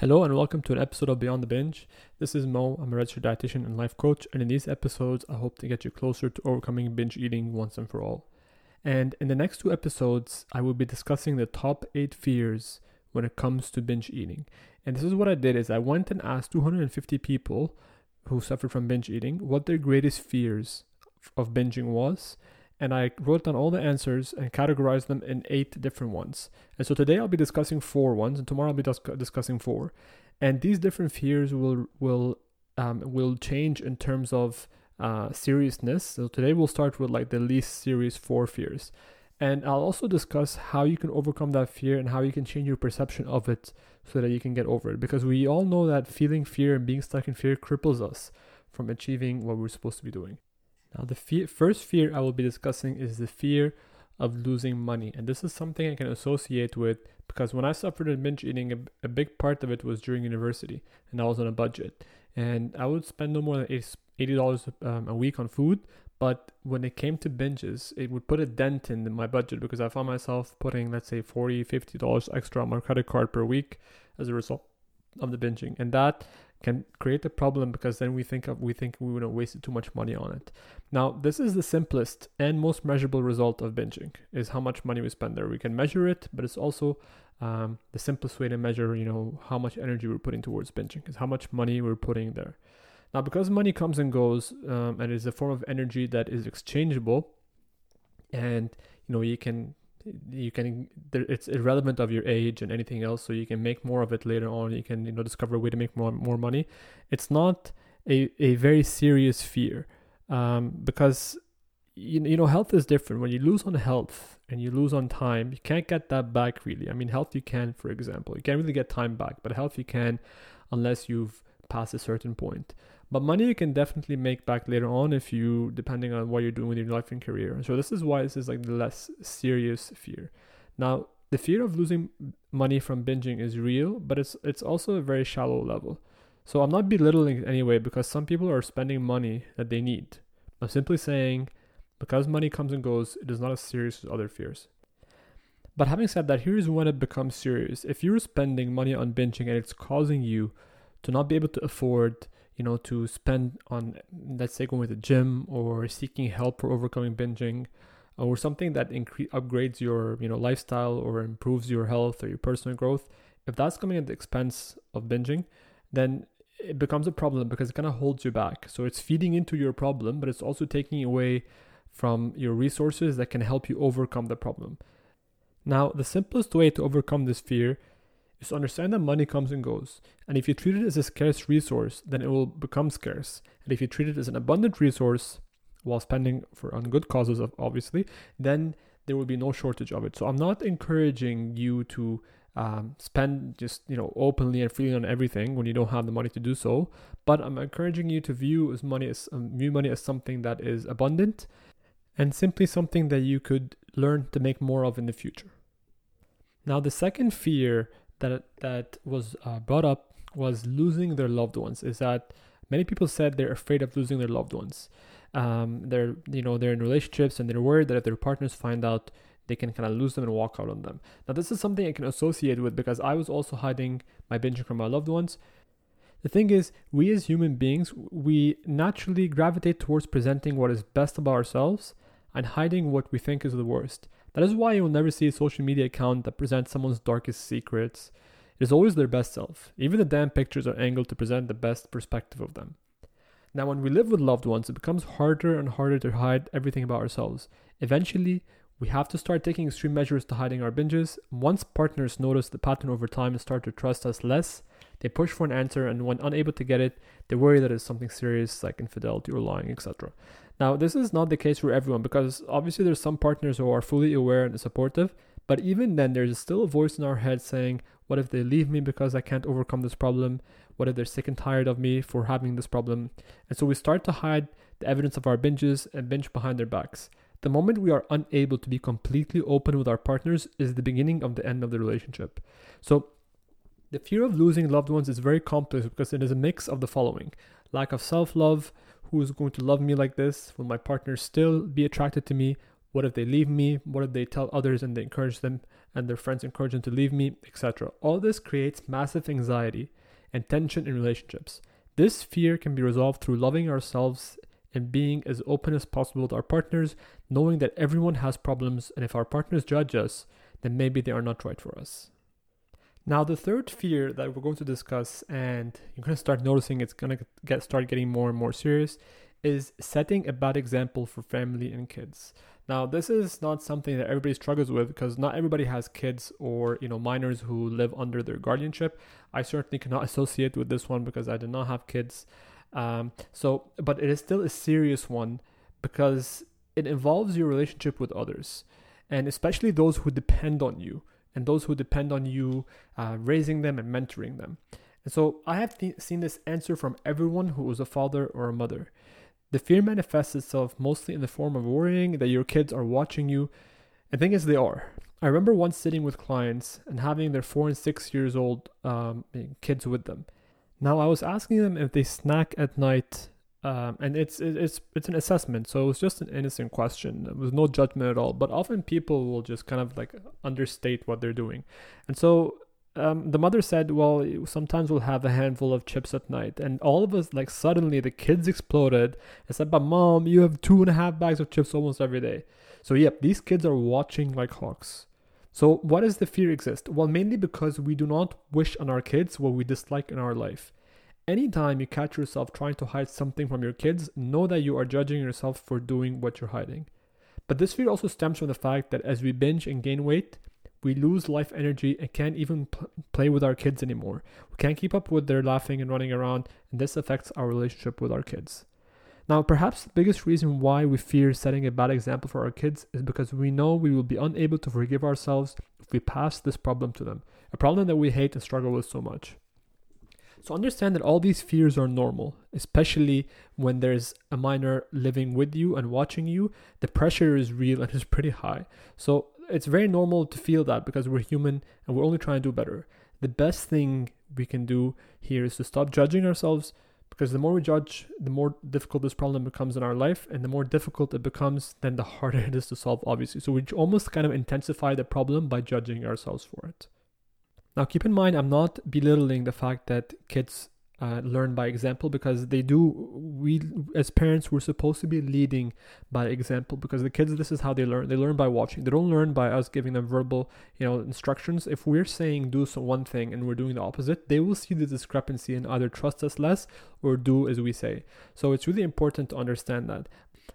Hello and welcome to an episode of Beyond the Binge. This is Mo. I'm a registered dietitian and life coach, and in these episodes, I hope to get you closer to overcoming binge eating once and for all. And in the next two episodes, I will be discussing the top eight fears when it comes to binge eating. And this is what I did: is I went and asked 250 people who suffered from binge eating what their greatest fears of binging was, and I wrote down all the answers and categorized them in eight different ones. And so today I'll be discussing four ones, and tomorrow I'll be dis- discussing four. And these different fears will will um, will change in terms of uh, seriousness. So today we'll start with like the least serious four fears, and I'll also discuss how you can overcome that fear and how you can change your perception of it so that you can get over it. Because we all know that feeling fear and being stuck in fear cripples us from achieving what we're supposed to be doing. Now, the first fear I will be discussing is the fear of losing money. And this is something I can associate with because when I suffered in binge eating, a, a big part of it was during university and I was on a budget. And I would spend no more than $80 um, a week on food. But when it came to binges, it would put a dent in my budget because I found myself putting, let's say, $40, $50 extra on my credit card per week as a result of the binging. And that can create a problem because then we think of we think we would have wasted too much money on it. Now, this is the simplest and most measurable result of binging is how much money we spend there. We can measure it, but it's also um, the simplest way to measure, you know, how much energy we're putting towards binging is how much money we're putting there. Now, because money comes and goes, um, and is a form of energy that is exchangeable, and you know you can you can it's irrelevant of your age and anything else so you can make more of it later on. You can you know discover a way to make more more money. It's not a, a very serious fear um, because you, you know health is different. When you lose on health and you lose on time you can't get that back really. I mean health you can for example. You can't really get time back but health you can unless you've passed a certain point but money you can definitely make back later on if you, depending on what you're doing with your life and career. So this is why this is like the less serious fear. Now, the fear of losing money from binging is real, but it's it's also a very shallow level. So I'm not belittling it anyway because some people are spending money that they need. I'm simply saying because money comes and goes, it is not as serious as other fears. But having said that, here's when it becomes serious. If you're spending money on binging and it's causing you to not be able to afford you know, to spend on, let's say, going to the gym or seeking help for overcoming binging uh, or something that incre- upgrades your, you know, lifestyle or improves your health or your personal growth, if that's coming at the expense of binging, then it becomes a problem because it kind of holds you back. So it's feeding into your problem, but it's also taking away from your resources that can help you overcome the problem. Now, the simplest way to overcome this fear is to understand that money comes and goes. And if you treat it as a scarce resource, then it will become scarce. And if you treat it as an abundant resource, while spending for on good causes, obviously, then there will be no shortage of it. So I'm not encouraging you to um, spend just you know openly and freely on everything when you don't have the money to do so. But I'm encouraging you to view as money as um, view money as something that is abundant, and simply something that you could learn to make more of in the future. Now, the second fear that that was uh, brought up was losing their loved ones. Is that many people said they're afraid of losing their loved ones. Um, they're you know they're in relationships and they're worried that if their partners find out, they can kind of lose them and walk out on them. Now this is something I can associate with because I was also hiding my binging from my loved ones. The thing is, we as human beings, we naturally gravitate towards presenting what is best about ourselves and hiding what we think is the worst. That is why you will never see a social media account that presents someone's darkest secrets. It is always their best self. Even the damn pictures are angled to present the best perspective of them. Now, when we live with loved ones, it becomes harder and harder to hide everything about ourselves. Eventually, we have to start taking extreme measures to hiding our binges. Once partners notice the pattern over time and start to trust us less, they push for an answer, and when unable to get it, they worry that it's something serious like infidelity or lying, etc. Now, this is not the case for everyone because obviously there's some partners who are fully aware and supportive, but even then, there's still a voice in our head saying, What if they leave me because I can't overcome this problem? What if they're sick and tired of me for having this problem? And so we start to hide the evidence of our binges and binge behind their backs. The moment we are unable to be completely open with our partners is the beginning of the end of the relationship. So, the fear of losing loved ones is very complex because it is a mix of the following lack of self love, who is going to love me like this? Will my partner still be attracted to me? What if they leave me? What if they tell others and they encourage them and their friends encourage them to leave me, etc.? All this creates massive anxiety and tension in relationships. This fear can be resolved through loving ourselves and being as open as possible with our partners, knowing that everyone has problems, and if our partners judge us, then maybe they are not right for us. Now, the third fear that we're going to discuss, and you're going to start noticing it's going to get start getting more and more serious, is setting a bad example for family and kids. Now, this is not something that everybody struggles with because not everybody has kids or you know minors who live under their guardianship. I certainly cannot associate with this one because I did not have kids. Um, so, but it is still a serious one because it involves your relationship with others, and especially those who depend on you and those who depend on you uh, raising them and mentoring them. And so, I have th- seen this answer from everyone who was a father or a mother. The fear manifests itself mostly in the form of worrying that your kids are watching you. And thing is, they are. I remember once sitting with clients and having their four and six years old um, kids with them. Now I was asking them if they snack at night, um, and it's it's it's an assessment, so it was just an innocent question. There was no judgment at all. But often people will just kind of like understate what they're doing, and so um, the mother said, "Well, sometimes we'll have a handful of chips at night." And all of us, like suddenly, the kids exploded and said, "But mom, you have two and a half bags of chips almost every day." So yep, these kids are watching like hawks. So, why does the fear exist? Well, mainly because we do not wish on our kids what we dislike in our life. Anytime you catch yourself trying to hide something from your kids, know that you are judging yourself for doing what you're hiding. But this fear also stems from the fact that as we binge and gain weight, we lose life energy and can't even pl- play with our kids anymore. We can't keep up with their laughing and running around, and this affects our relationship with our kids. Now, perhaps the biggest reason why we fear setting a bad example for our kids is because we know we will be unable to forgive ourselves if we pass this problem to them, a problem that we hate and struggle with so much. So understand that all these fears are normal, especially when there's a minor living with you and watching you. The pressure is real and is pretty high. So it's very normal to feel that because we're human and we're only trying to do better. The best thing we can do here is to stop judging ourselves because the more we judge, the more difficult this problem becomes in our life, and the more difficult it becomes, then the harder it is to solve, obviously. So we almost kind of intensify the problem by judging ourselves for it. Now, keep in mind, I'm not belittling the fact that kids uh, learn by example because they do we as parents we're supposed to be leading by example because the kids this is how they learn. They learn by watching. They don't learn by us giving them verbal you know instructions. If we're saying do some one thing and we're doing the opposite they will see the discrepancy and either trust us less or do as we say. So it's really important to understand that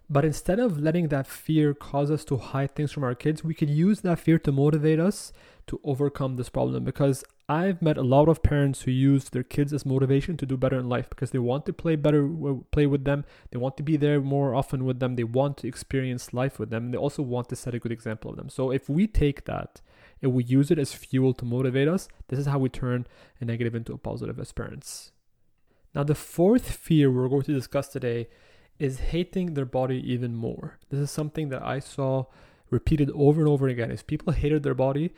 but instead of letting that fear cause us to hide things from our kids we could use that fear to motivate us to overcome this problem because I've met a lot of parents who use their kids as motivation to do better in life because they want to play better, play with them. They want to be there more often with them. They want to experience life with them. They also want to set a good example of them. So if we take that and we use it as fuel to motivate us, this is how we turn a negative into a positive as parents. Now, the fourth fear we're going to discuss today is hating their body even more. This is something that I saw repeated over and over again. Is people hated their body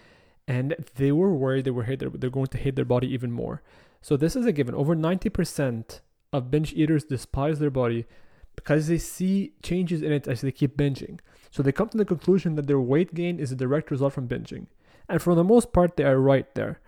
and they were worried they were hate they're going to hate their body even more. So this is a given. Over 90% of binge eaters despise their body because they see changes in it as they keep binging. So they come to the conclusion that their weight gain is a direct result from binging. And for the most part, they are right there.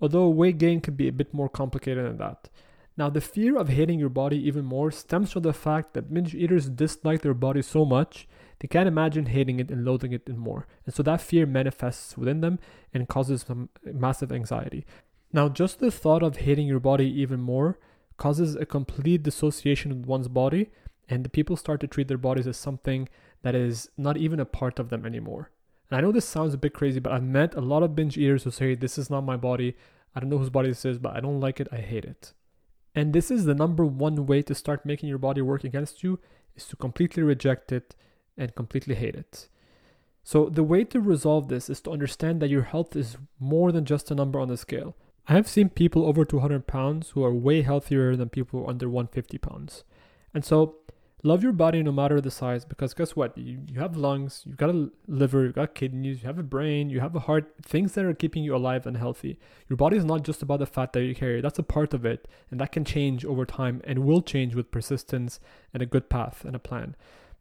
Although weight gain can be a bit more complicated than that. Now, the fear of hating your body even more stems from the fact that binge eaters dislike their body so much they can't imagine hating it and loathing it more. And so that fear manifests within them and causes some massive anxiety. Now, just the thought of hating your body even more causes a complete dissociation with one's body, and the people start to treat their bodies as something that is not even a part of them anymore. And I know this sounds a bit crazy, but I've met a lot of binge eaters who say, This is not my body. I don't know whose body this is, but I don't like it. I hate it. And this is the number one way to start making your body work against you is to completely reject it and completely hate it. So, the way to resolve this is to understand that your health is more than just a number on the scale. I have seen people over 200 pounds who are way healthier than people under 150 pounds. And so, love your body no matter the size because guess what? You, you have lungs, you've got a liver, you've got kidneys, you have a brain, you have a heart, things that are keeping you alive and healthy. Your body is not just about the fat that you carry, that's a part of it. And that can change over time and will change with persistence and a good path and a plan.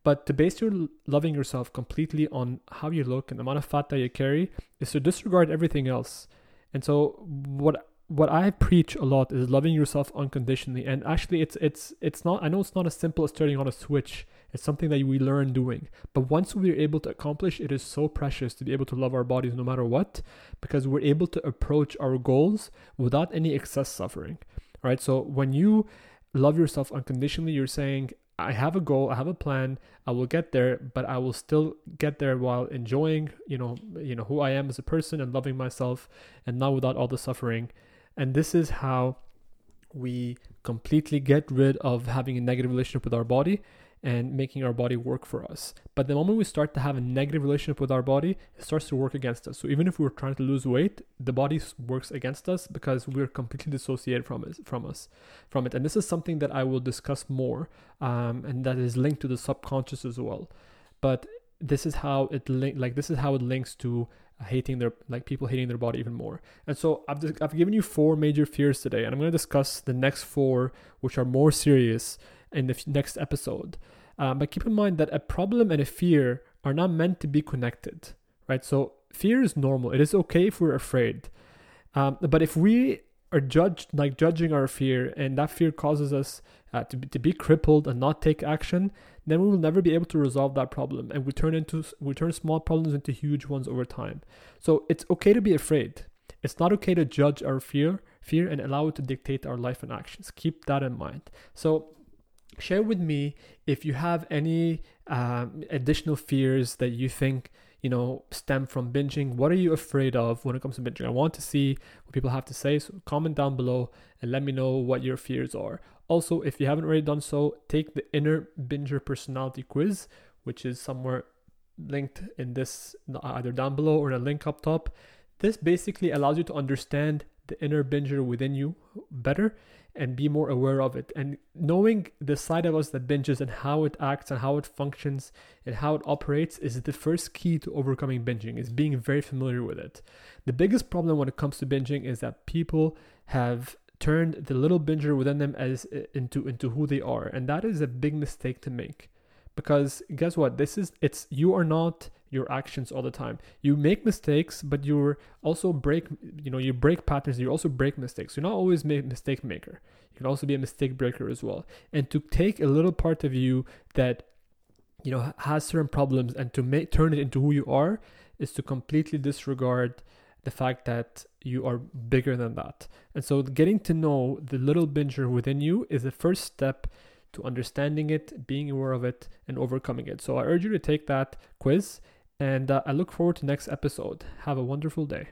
But to base your loving yourself completely on how you look and the amount of fat that you carry is to disregard everything else. And so what what I preach a lot is loving yourself unconditionally. And actually it's it's it's not I know it's not as simple as turning on a switch. It's something that we learn doing. But once we're able to accomplish, it is so precious to be able to love our bodies no matter what, because we're able to approach our goals without any excess suffering. Right? So when you love yourself unconditionally, you're saying, I have a goal, I have a plan, I will get there, but I will still get there while enjoying, you know, you know who I am as a person and loving myself and not without all the suffering. And this is how we completely get rid of having a negative relationship with our body and making our body work for us. But the moment we start to have a negative relationship with our body, it starts to work against us. So even if we're trying to lose weight, the body works against us because we're completely dissociated from it, from us, from it. And this is something that I will discuss more, um, and that is linked to the subconscious as well. But this is how it link, like this is how it links to hating their like people hating their body even more. And so I've just, I've given you four major fears today, and I'm going to discuss the next four, which are more serious in the next episode. Um, but keep in mind that a problem and a fear are not meant to be connected, right? So fear is normal. It is okay if we're afraid. Um, but if we are judged, like judging our fear, and that fear causes us uh, to, be, to be crippled and not take action, then we will never be able to resolve that problem, and we turn into we turn small problems into huge ones over time. So it's okay to be afraid. It's not okay to judge our fear, fear, and allow it to dictate our life and actions. Keep that in mind. So share with me if you have any um, additional fears that you think you know stem from binging. What are you afraid of when it comes to binging? I want to see what people have to say so comment down below and let me know what your fears are. Also if you haven't already done so take the inner binger personality quiz which is somewhere linked in this either down below or in a link up top. This basically allows you to understand the inner binger within you better and be more aware of it. And knowing the side of us that binges and how it acts and how it functions and how it operates is the first key to overcoming binging, is being very familiar with it. The biggest problem when it comes to binging is that people have turned the little binger within them as into into who they are and that is a big mistake to make because guess what? This is it's you are not your actions all the time. You make mistakes but you're also break you know you break patterns you also break mistakes. You're not always a mistake maker. You can also be a mistake breaker as well. And to take a little part of you that you know has certain problems and to make turn it into who you are is to completely disregard the fact that you are bigger than that. And so getting to know the little binger within you is the first step to understanding it, being aware of it, and overcoming it. So I urge you to take that quiz, and uh, I look forward to next episode. Have a wonderful day.